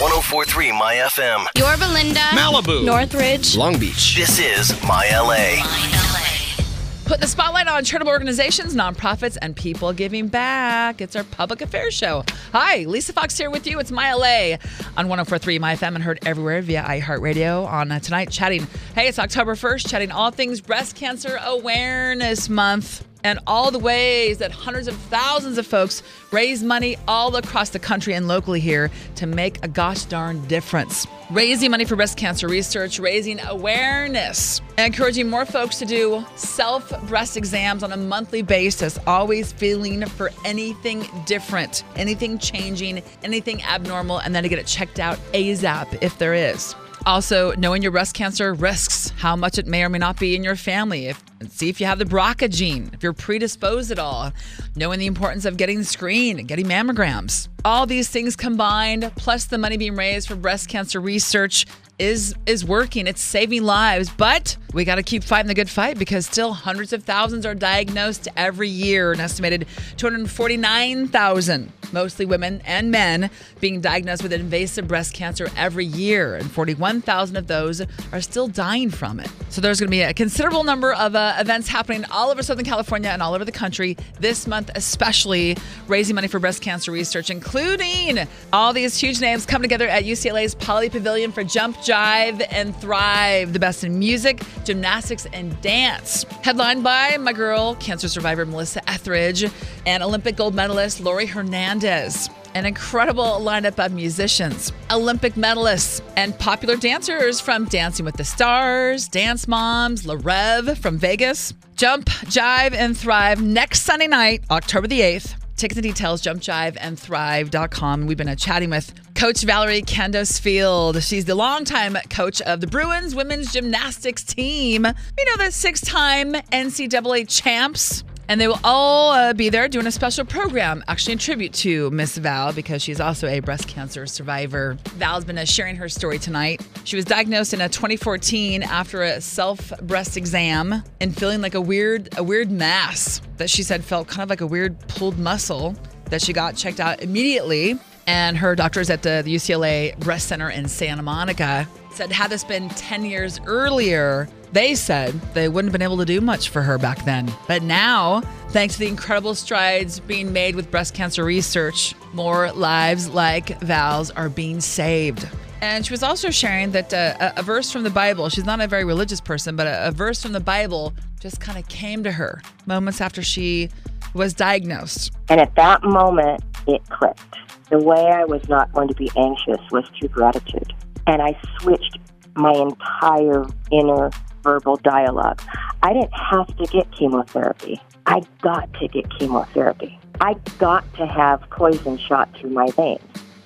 1043 My FM. Your Belinda. Malibu. Northridge. Long Beach. This is My LA. My LA. Put the spotlight on charitable organizations, nonprofits, and people giving back. It's our public affairs show. Hi, Lisa Fox here with you. It's My LA on 1043 My FM and heard everywhere via iHeartRadio on uh, tonight chatting. Hey, it's October 1st, chatting all things breast cancer awareness month and all the ways that hundreds of thousands of folks raise money all across the country and locally here to make a gosh darn difference. Raising money for breast cancer research, raising awareness, encouraging more folks to do self breast exams on a monthly basis, always feeling for anything different, anything changing, anything abnormal, and then to get it checked out ASAP if there is. Also, knowing your breast cancer risks, how much it may or may not be in your family, if, see if you have the BRCA gene, if you're predisposed at all, knowing the importance of getting screened getting mammograms. All these things combined, plus the money being raised for breast cancer research, is is working. It's saving lives, but we got to keep fighting the good fight because still hundreds of thousands are diagnosed every year. An estimated 249,000, mostly women and men, being diagnosed with invasive breast cancer every year, and 41,000 of those are still dying from it. So there's going to be a considerable number of uh, events happening all over Southern California and all over the country this month, especially raising money for breast cancer research, including all these huge names come together at UCLA's Pauley Pavilion for Jump Jive and Thrive, the best in music, gymnastics, and dance. Headlined by my girl, cancer survivor Melissa Etheridge, and Olympic gold medalist Laurie Hernandez. An incredible lineup of musicians, Olympic medalists, and popular dancers from Dancing with the Stars, Dance Moms, Le Rêve from Vegas. Jump, Jive, and Thrive next Sunday night, October the 8th. Tickets and details, jumpjiveandthrive.com. We've been uh, chatting with Coach Valorie Kondos Field. She's the longtime coach of the Bruins women's gymnastics team. You know, the six time NCAA champs. And they will all uh, be there doing a special program, actually in tribute to Miss Val because she's also a breast cancer survivor. Val's been uh, sharing her story tonight. She was diagnosed in a 2014 after a self breast exam and feeling like a weird, a weird mass that she said felt kind of like a weird pulled muscle. That she got checked out immediately, and her doctors at the, the UCLA Breast Center in Santa Monica said had this been 10 years earlier, they said they wouldn't have been able to do much for her back then. But now, thanks to the incredible strides being made with breast cancer research, more lives like Val's are being saved. And she was also sharing that uh, a, verse from the Bible, she's not a very religious person, but a, a verse from the Bible just kind of came to her moments after she was diagnosed. And at that moment, it clicked. The way I was not going to be anxious was through gratitude. And I switched my entire inner verbal dialogue. I didn't have to get chemotherapy. I got to get chemotherapy. I got to have poison shot through my veins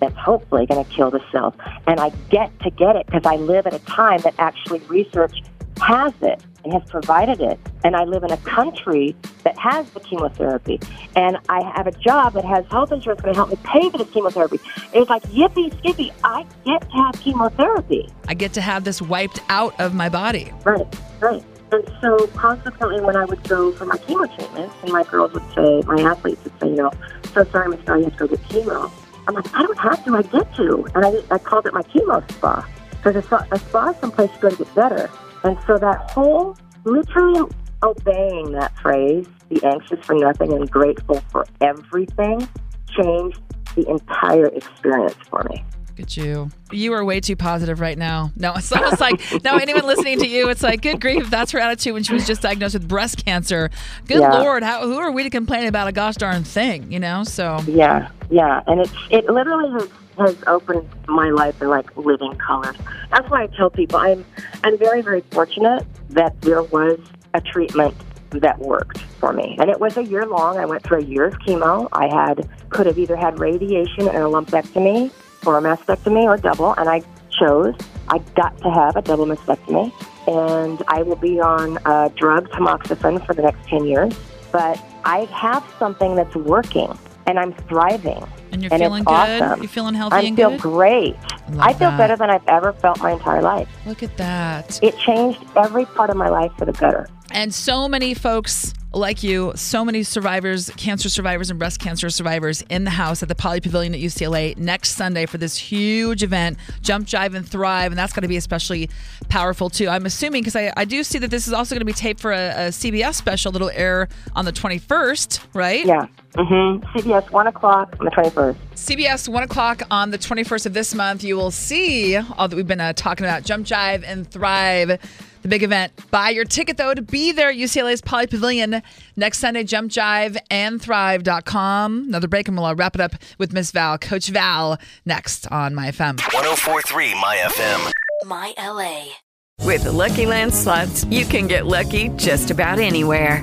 that's hopefully going to kill the cells. And I get to get it because I live at a time that actually research has it and has provided it. And I live in a country that has the chemotherapy. And I have a job that has health insurance going to help me pay for the chemotherapy. It's like, yippee skippy, I get to have chemotherapy. I get to have this wiped out of my body. Right, right. And so consequently, when I would go for my chemo treatments, and my girls would say, my athletes would say, you know, so sorry, Miss Star, you have to go get chemo. I'm like, I don't have to, I get to. And I, I called it my chemo spa. Because a spa, a spa is someplace you go to get better. And so that whole literally obeying that phrase, be anxious for nothing and grateful for everything, changed the entire experience for me. At you. You are way too positive right now. No, it's almost like no anyone listening to you, it's like good grief. That's her attitude when she was just diagnosed with breast cancer. Good Yeah. lord, how, who are we to complain about a gosh darn thing? You know, so Yeah, yeah, and it it literally has has opened my life in like living colors. That's why I tell people I'm I'm very very fortunate that there was a treatment that worked for me, and it was a year long. I went through a year of chemo. I had could have either had radiation and a lumpectomy, for a mastectomy or double, and I chose. I got to have a double mastectomy, and I will be on uh, drug tamoxifen for the next 10 years. But I have something that's working, and I'm thriving. And you're and feeling good? awesome. You feeling healthy I feel good? great. love I feel that. better than I've ever felt my entire life. Look at that. It changed every part of my life for the better. And so many folks like you, so many survivors, cancer survivors and breast cancer survivors in the house at the Pauley Pavilion at UCLA next Sunday for this huge event, Jump, Jive, and Thrive. And that's going to be especially powerful too. I'm assuming because I, I do see that this is also going to be taped for a, a CBS special that'll air on the 21st, right? Yeah. Mm-hmm. CBS, 1 o'clock on the 21st. CBS, 1 o'clock on the 21st of this month. You will see all that we've been uh, talking about Jump, Jive, and Thrive, the big event. Buy your ticket, though, to be there at UCLA's Pauley Pavilion next Sunday. Jump, Jive, and Thrive.com. Another break, and we'll uh, wrap it up with Miss Val, Coach Val, next on My FM. 1043 My FM. My LA. With the Lucky Land slots, you can get lucky just about anywhere.